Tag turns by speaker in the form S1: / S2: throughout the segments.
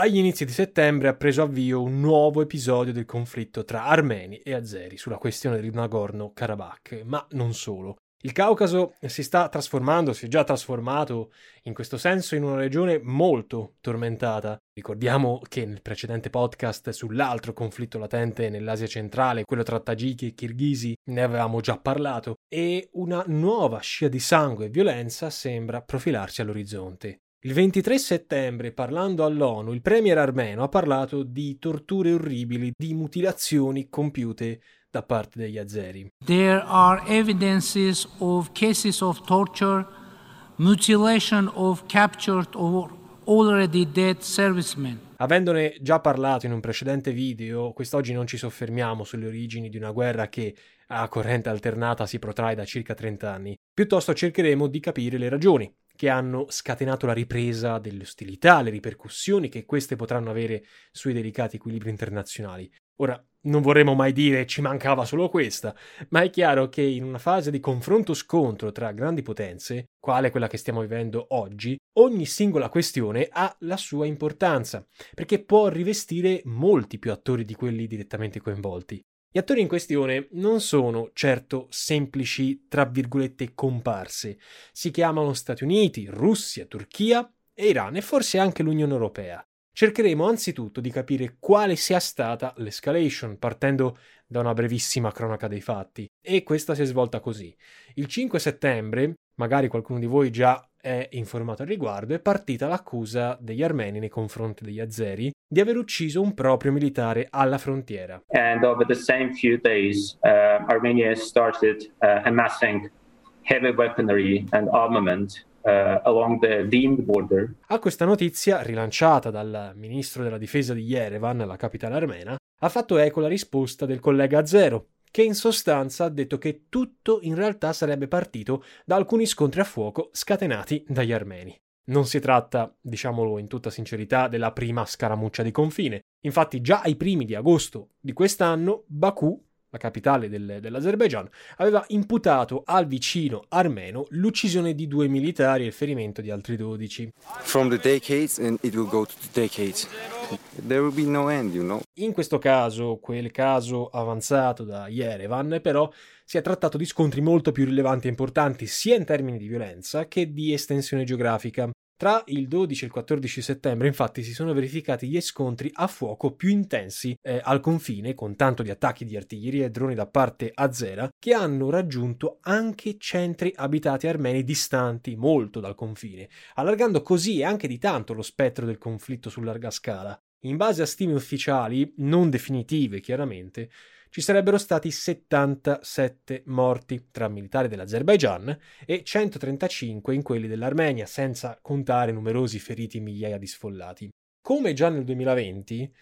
S1: Agli inizi di settembre ha preso avvio un nuovo episodio del conflitto tra armeni e azeri sulla questione del Nagorno-Karabakh, ma non solo. Il Caucaso si sta trasformando, si è già trasformato in questo senso in una regione molto tormentata. Ricordiamo che nel precedente podcast sull'altro conflitto latente nell'Asia centrale, quello tra tagiki e kirghisi, ne avevamo già parlato, e una nuova scia di sangue e violenza sembra profilarsi all'orizzonte. Il 23 settembre, parlando all'ONU, il premier armeno ha parlato di torture orribili, di mutilazioni compiute da parte degli azeri.
S2: There are evidences of cases of torture, mutilation of captured or already dead servicemen.
S1: Avendone già parlato in un precedente video, quest'oggi non ci soffermiamo sulle origini di una guerra che a corrente alternata si protrae da circa 30 anni. Piuttosto cercheremo di capire le ragioni che hanno scatenato la ripresa delle ostilità, le ripercussioni che queste potranno avere sui delicati equilibri internazionali. Ora, non vorremmo mai dire ci mancava solo questa, ma è chiaro che in una fase di confronto-scontro tra grandi potenze, quale quella che stiamo vivendo oggi, ogni singola questione ha la sua importanza, perché può rivestire molti più attori di quelli direttamente coinvolti. Gli attori in questione non sono certo semplici, tra virgolette, comparse. Si chiamano Stati Uniti, Russia, Turchia e Iran e forse anche l'Unione Europea. Cercheremo anzitutto di capire quale sia stata l'escalation, partendo da una brevissima cronaca dei fatti. E questa si è svolta così. Il 5 settembre, magari qualcuno di voi già è informato al riguardo, è partita l'accusa degli armeni nei confronti degli azeri di aver ucciso un proprio militare alla frontiera.
S3: And over the same few days, uh, Armenia started uh, amassing heavy weaponry and armament Uh, along the deemed border.
S1: A questa notizia, rilanciata dal ministro della difesa di Yerevan, la capitale armena, ha fatto eco la risposta del collega Zero, che in sostanza ha detto che tutto in realtà sarebbe partito da alcuni scontri a fuoco scatenati dagli armeni. Non si tratta, diciamolo in tutta sincerità, della prima scaramuccia di confine. Infatti già ai primi di agosto di quest'anno Baku la capitale del, dell'Azerbaijan, aveva imputato al vicino armeno l'uccisione di due militari e il ferimento di altri 12.
S4: No end, you know?
S1: In questo caso, quel caso avanzato da Yerevan, però, si è trattato di scontri molto più rilevanti e importanti sia in termini di violenza che di estensione geografica. Tra il 12 e il 14 settembre, infatti, si sono verificati gli scontri a fuoco più intensi eh, al confine, con tanto di attacchi di artiglieria e droni da parte azera, che hanno raggiunto anche centri abitati armeni distanti molto dal confine, allargando così anche di tanto lo spettro del conflitto su larga scala. In base a stime ufficiali, non definitive chiaramente, ci sarebbero stati 77 morti tra militari dell'Azerbaigian e 135 in quelli dell'Armenia, senza contare numerosi feriti e migliaia di sfollati. Come già nel 2020,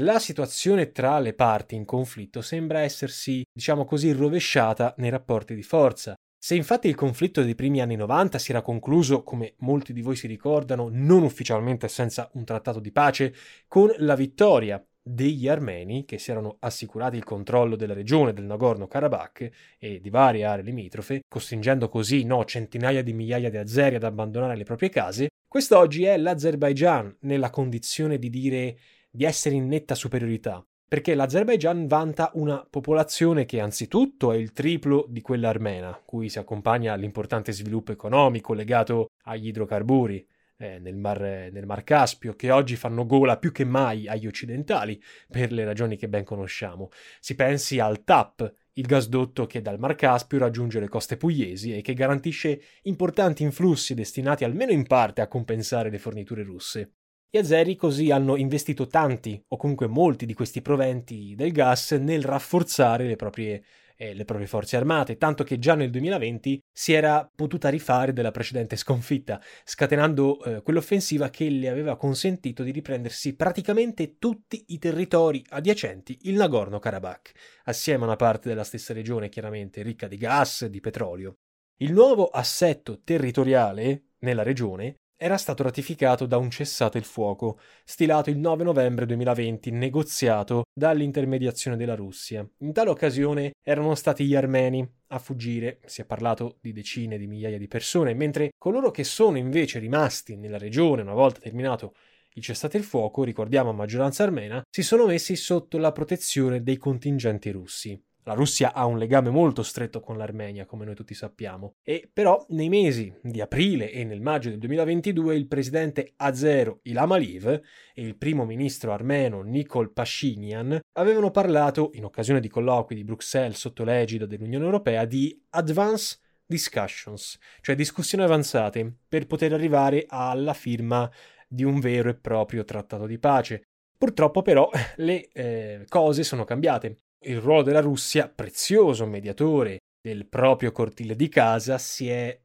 S1: la situazione tra le parti in conflitto sembra essersi, diciamo così, rovesciata nei rapporti di forza. Se infatti il conflitto dei primi anni 90 si era concluso, come molti di voi si ricordano, non ufficialmente senza un trattato di pace, con la vittoria degli armeni che si erano assicurati il controllo della regione del Nagorno-Karabakh e di varie aree limitrofe, costringendo così no, centinaia di migliaia di azeri ad abbandonare le proprie case, quest'oggi è l'Azerbaigian nella condizione di dire di essere in netta superiorità, perché l'Azerbaigian vanta una popolazione che anzitutto è il triplo di quella armena, cui si accompagna l'importante sviluppo economico legato agli idrocarburi, eh, nel, mar, nel, mar, Caspio, che oggi fanno gola più che mai agli occidentali, per le ragioni che ben conosciamo. Si pensi al TAP, il gasdotto che dal Mar Caspio raggiunge le coste pugliesi e che garantisce importanti influssi destinati almeno in parte a compensare le forniture russe. Gli azeri così hanno investito tanti, o comunque molti di questi proventi del gas nel rafforzare le proprie eh, le proprie forze armate, tanto che già nel 2020 si era potuta rifare della precedente sconfitta, scatenando eh, quell'offensiva che le aveva consentito di riprendersi praticamente tutti i territori adiacenti il Nagorno-Karabakh, assieme a una parte della stessa regione chiaramente ricca di gas e di petrolio. Il nuovo assetto territoriale nella regione era stato ratificato da un cessate il fuoco, stilato il 9 novembre 2020, negoziato dall'intermediazione della Russia. In tale occasione erano stati gli armeni a fuggire, si è parlato di decine di migliaia di persone, mentre coloro che sono invece rimasti nella regione una volta terminato il cessate il fuoco, ricordiamo a maggioranza armena, si sono messi sotto la protezione dei contingenti russi. La Russia ha un legame molto stretto con l'Armenia, come noi tutti sappiamo, e però nei mesi di aprile e nel maggio del 2022 il presidente azero Ilham Aliyev e il primo ministro armeno Nikol Pashinyan avevano parlato, in occasione di colloqui di Bruxelles sotto l'egida dell'Unione Europea, di advance discussions, cioè discussioni avanzate, per poter arrivare alla firma di un vero e proprio trattato di pace. Purtroppo però le eh, cose sono cambiate il ruolo della Russia, prezioso mediatore del proprio cortile di casa, si è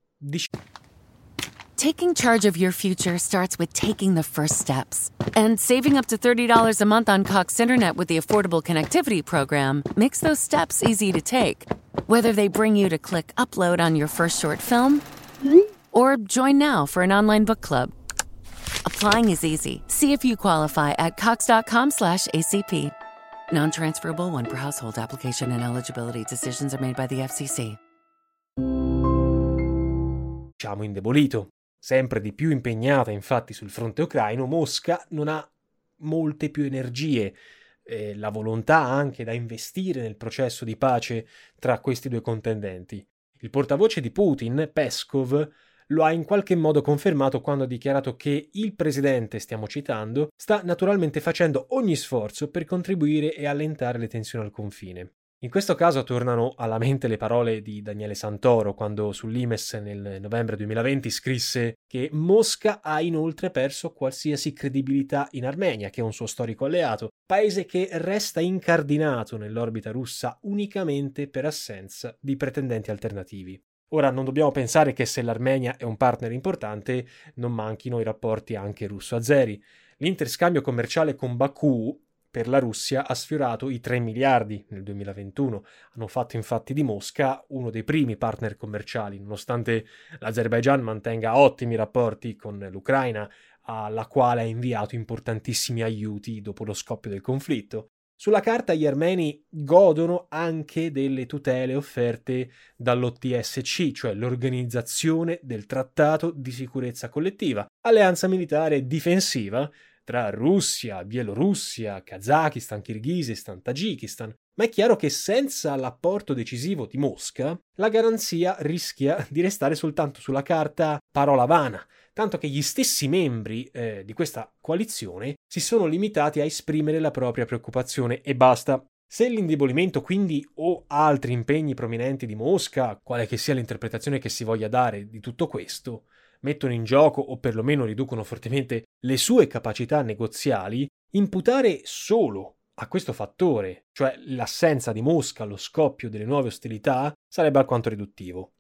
S5: Taking charge of your future starts with taking the first steps. And saving up to $30 a month on Cox Internet with the Affordable Connectivity Program makes those steps easy to take. Whether they bring you to click upload on your first short film or join now for an online book club. Applying is easy. See if you qualify at cox.com/acp. Non transferable one per household application and eligibility decisions are made by the FCC.
S1: Diciamo indebolito. Sempre di più impegnata infatti sul fronte ucraino, Mosca non ha molte più energie, eh, la volontà anche da investire nel processo di pace tra questi due contendenti. Il portavoce di Putin, Peskov, lo ha in qualche modo confermato quando ha dichiarato che il presidente, stiamo citando, sta naturalmente facendo ogni sforzo per contribuire e allentare le tensioni al confine. In questo caso tornano alla mente le parole di Daniele Santoro quando sull'Imes nel novembre 2020 scrisse che Mosca ha inoltre perso qualsiasi credibilità in Armenia, che è un suo storico alleato, paese che resta incardinato nell'orbita russa unicamente per assenza di pretendenti alternativi. Ora non dobbiamo pensare che se l'Armenia è un partner importante non manchino i rapporti anche russo-azeri. L'interscambio commerciale con Baku per la Russia ha sfiorato i 3 miliardi nel 2021. Hanno fatto infatti di Mosca uno dei primi partner commerciali, nonostante l'Azerbaigian mantenga ottimi rapporti con l'Ucraina, alla quale ha inviato importantissimi aiuti dopo lo scoppio del conflitto. Sulla carta gli armeni godono anche delle tutele offerte dall'OTSC, cioè l'Organizzazione del Trattato di Sicurezza Collettiva, alleanza militare difensiva tra Russia, Bielorussia, Kazakistan, Kirghizistan, Tagikistan, ma è chiaro che senza l'apporto decisivo di Mosca, la garanzia rischia di restare soltanto sulla carta parola vana, tanto che gli stessi membri eh, di questa coalizione si sono limitati a esprimere la propria preoccupazione e basta. Se l'indebolimento quindi o altri impegni prominenti di Mosca, quale che sia l'interpretazione che si voglia dare di tutto questo, mettono in gioco o perlomeno riducono fortemente le sue capacità negoziali, imputare solo a questo fattore, cioè l'assenza di Mosca allo scoppio delle nuove ostilità, sarebbe alquanto riduttivo.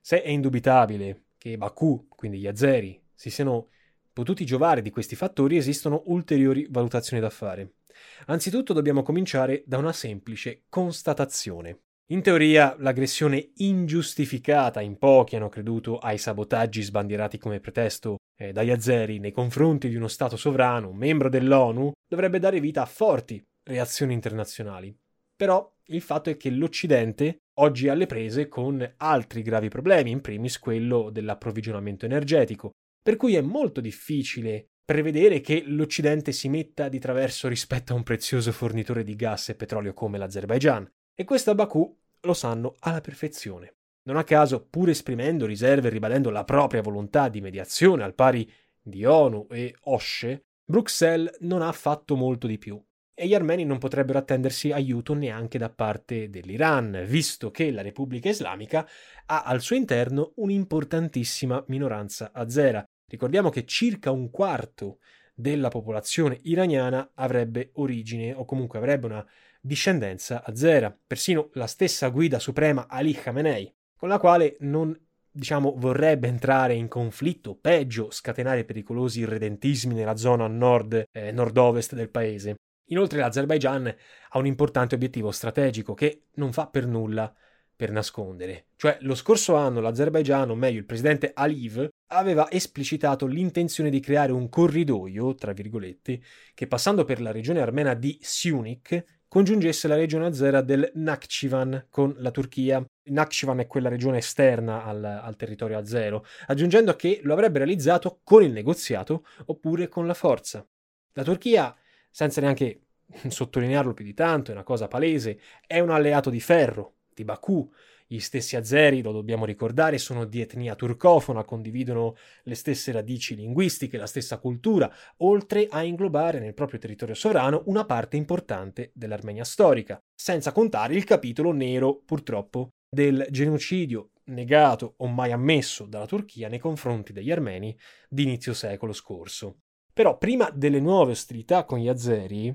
S1: Se è indubitabile che Baku, quindi gli azeri, si siano potuti giovare di questi fattori, esistono ulteriori valutazioni da fare. Anzitutto dobbiamo cominciare da una semplice constatazione. In teoria, l'aggressione ingiustificata in pochi hanno creduto ai sabotaggi sbandierati come pretesto eh, dagli azeri nei confronti di uno Stato sovrano, membro dell'ONU, dovrebbe dare vita a forti reazioni internazionali. Però il fatto è che l'Occidente oggi alle prese con altri gravi problemi, in primis quello dell'approvvigionamento energetico, per cui è molto difficile prevedere che l'Occidente si metta di traverso rispetto a un prezioso fornitore di gas e petrolio come l'Azerbaigian, e questo a Baku lo sanno alla perfezione. Non a caso, pur esprimendo riserve e ribadendo la propria volontà di mediazione al pari di ONU e OSCE, Bruxelles non ha fatto molto di più e gli armeni non potrebbero attendersi aiuto neanche da parte dell'Iran, visto che la Repubblica Islamica ha al suo interno un'importantissima minoranza azera. Ricordiamo che circa un quarto della popolazione iraniana avrebbe origine o comunque avrebbe una discendenza azera, persino la stessa guida suprema Ali Khamenei, con la quale non diciamo vorrebbe entrare in conflitto, peggio scatenare pericolosi irredentismi nella zona nord eh, nord-ovest del paese. Inoltre l'Azerbaigian ha un importante obiettivo strategico che non fa per nulla per nascondere. Cioè, lo scorso anno l'Azerbaigian, o meglio il presidente Aliyev, aveva esplicitato l'intenzione di creare un corridoio, tra virgolette, che passando per la regione armena di Siunik congiungesse la regione azera del Nakhchivan con la Turchia. Nakhchivan è quella regione esterna al, al territorio azero, aggiungendo che lo avrebbe realizzato con il negoziato oppure con la forza. La Turchia, senza neanche sottolinearlo più di tanto, è una cosa palese, è un alleato di ferro di Baku. Gli stessi azeri, lo dobbiamo ricordare, sono di etnia turcofona, condividono le stesse radici linguistiche, la stessa cultura, oltre a inglobare nel proprio territorio sovrano una parte importante dell'Armenia storica, senza contare il capitolo nero, purtroppo, del genocidio negato o mai ammesso dalla Turchia nei confronti degli armeni di inizio secolo scorso. Però prima delle nuove ostilità con gli azeri,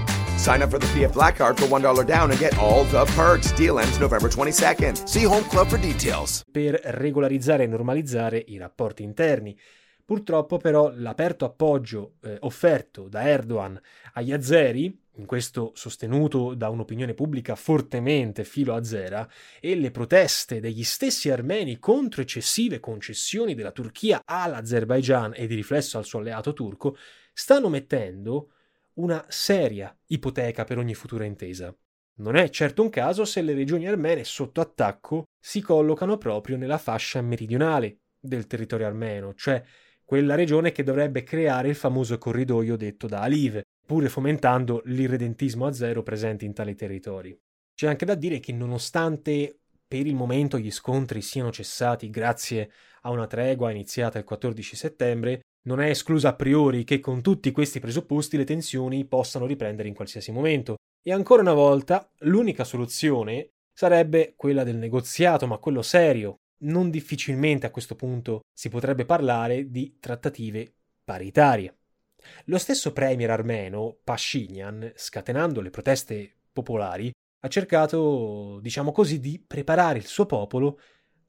S4: Sign up for the PF Black Card for $1 down and get all the perks. Deal ends November 22nd. See Home Club for details.
S1: Per regolarizzare e normalizzare i rapporti interni. Purtroppo però l'aperto appoggio eh, offerto da Erdogan agli azeri, in questo sostenuto da un'opinione pubblica fortemente filo azera, e le proteste degli stessi armeni contro eccessive concessioni della Turchia all'Azerbaigian e di riflesso al suo alleato turco, stanno mettendo una seria ipoteca per ogni futura intesa. Non è certo un caso se le regioni armene sotto attacco si collocano proprio nella fascia meridionale del territorio armeno, cioè quella regione che dovrebbe creare il famoso corridoio detto da Aliv, pure fomentando l'irredentismo a zero presente in tali territori. C'è anche da dire che nonostante per il momento gli scontri siano cessati grazie a una tregua iniziata il 14 settembre, non è escluso a priori che con tutti questi presupposti le tensioni possano riprendere in qualsiasi momento. E ancora una volta, l'unica soluzione sarebbe quella del negoziato, ma quello serio. Non difficilmente a questo punto si potrebbe parlare di trattative paritarie. Lo stesso premier armeno, Pashinyan, scatenando le proteste popolari, ha cercato, diciamo così, di preparare il suo popolo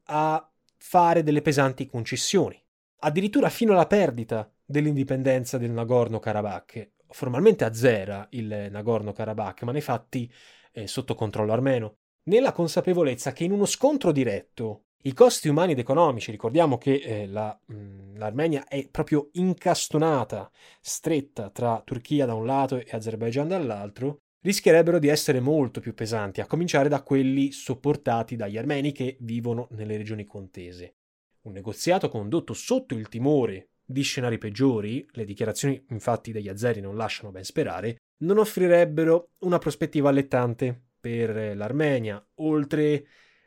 S1: a fare delle pesanti concessioni addirittura fino alla perdita dell'indipendenza del Nagorno-Karabakh, formalmente azera il Nagorno-Karabakh, ma nei fatti eh, sotto controllo armeno, nella consapevolezza che in uno scontro diretto i costi umani ed economici, ricordiamo che eh, la, mh, l'Armenia è proprio incastonata, stretta tra Turchia da un lato e Azerbaijan dall'altro, rischierebbero di essere molto più pesanti, a cominciare da quelli sopportati dagli armeni che vivono nelle regioni contese. Un negoziato condotto sotto il timore di scenari peggiori, le dichiarazioni infatti degli azeri non lasciano ben sperare, non offrirebbero una prospettiva allettante per l'Armenia, oltre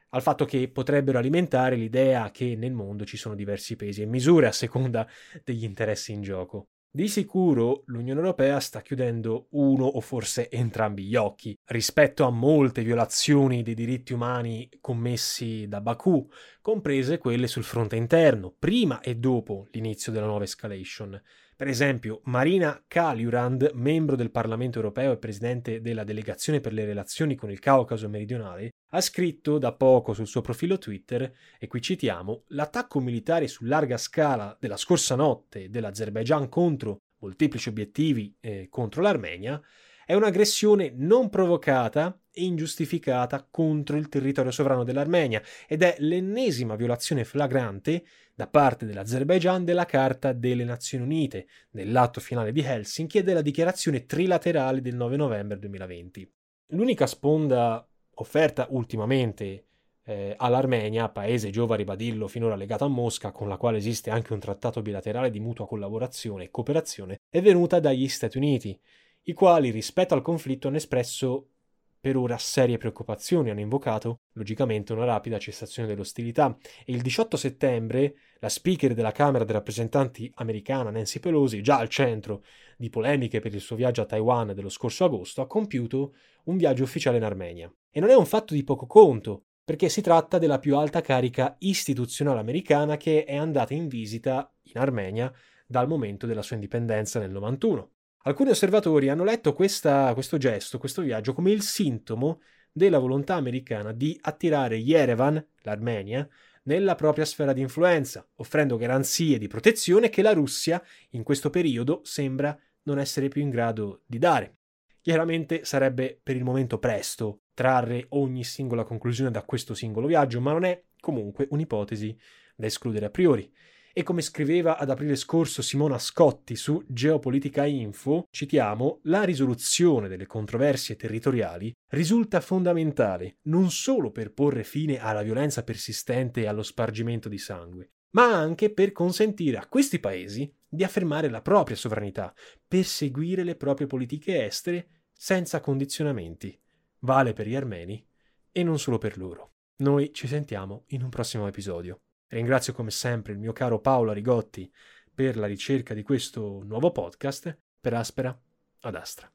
S1: al fatto che potrebbero alimentare l'idea che nel mondo ci sono diversi pesi e misure a seconda degli interessi in gioco. Di sicuro l'Unione Europea sta chiudendo uno o forse entrambi gli occhi rispetto a molte violazioni dei diritti umani commessi da Baku, comprese quelle sul fronte interno, prima e dopo l'inizio della nuova escalation. Per esempio, Marina Kaliurand, membro del Parlamento europeo e presidente della delegazione per le relazioni con il Caucaso meridionale, ha scritto da poco sul suo profilo Twitter, e qui citiamo, l'attacco militare su larga scala della scorsa notte dell'Azerbaigian contro molteplici obiettivi eh, contro l'Armenia è un'aggressione non provocata e ingiustificata contro il territorio sovrano dell'Armenia ed è l'ennesima violazione flagrante da parte dell'Azerbaigian della Carta delle Nazioni Unite, dell'atto finale di Helsinki e della dichiarazione trilaterale del 9 novembre 2020. L'unica sponda offerta ultimamente eh, all'Armenia, paese giova ribadillo finora legato a Mosca, con la quale esiste anche un trattato bilaterale di mutua collaborazione e cooperazione, è venuta dagli Stati Uniti, i quali rispetto al conflitto hanno espresso per ora serie preoccupazioni, hanno invocato logicamente una rapida cessazione delle ostilità e il 18 settembre la speaker della Camera dei rappresentanti americana Nancy Pelosi, già al centro di polemiche per il suo viaggio a Taiwan dello scorso agosto, ha compiuto un viaggio ufficiale in Armenia. E non è un fatto di poco conto, perché si tratta della più alta carica istituzionale americana che è andata in visita in Armenia dal momento della sua indipendenza nel 91. Alcuni osservatori hanno letto questa, questo gesto, questo viaggio, come il sintomo della volontà americana di attirare Yerevan, l'Armenia, nella propria sfera di influenza, offrendo garanzie di protezione che la Russia in questo periodo sembra non essere più in grado di dare. Chiaramente sarebbe per il momento presto trarre ogni singola conclusione da questo singolo viaggio, ma non è comunque un'ipotesi da escludere a priori. E come scriveva ad aprile scorso Simona Scotti su Geopolitica Info, citiamo, la risoluzione delle controversie territoriali risulta fondamentale non solo per porre fine alla violenza persistente e allo spargimento di sangue, ma anche per consentire a questi paesi di affermare la propria sovranità, perseguire le proprie politiche estere senza condizionamenti. Vale per gli armeni e non solo per loro. Noi ci sentiamo in un prossimo episodio. Ringrazio come sempre il mio caro Paolo Rigotti per la ricerca di questo nuovo podcast per Aspera ad Astra.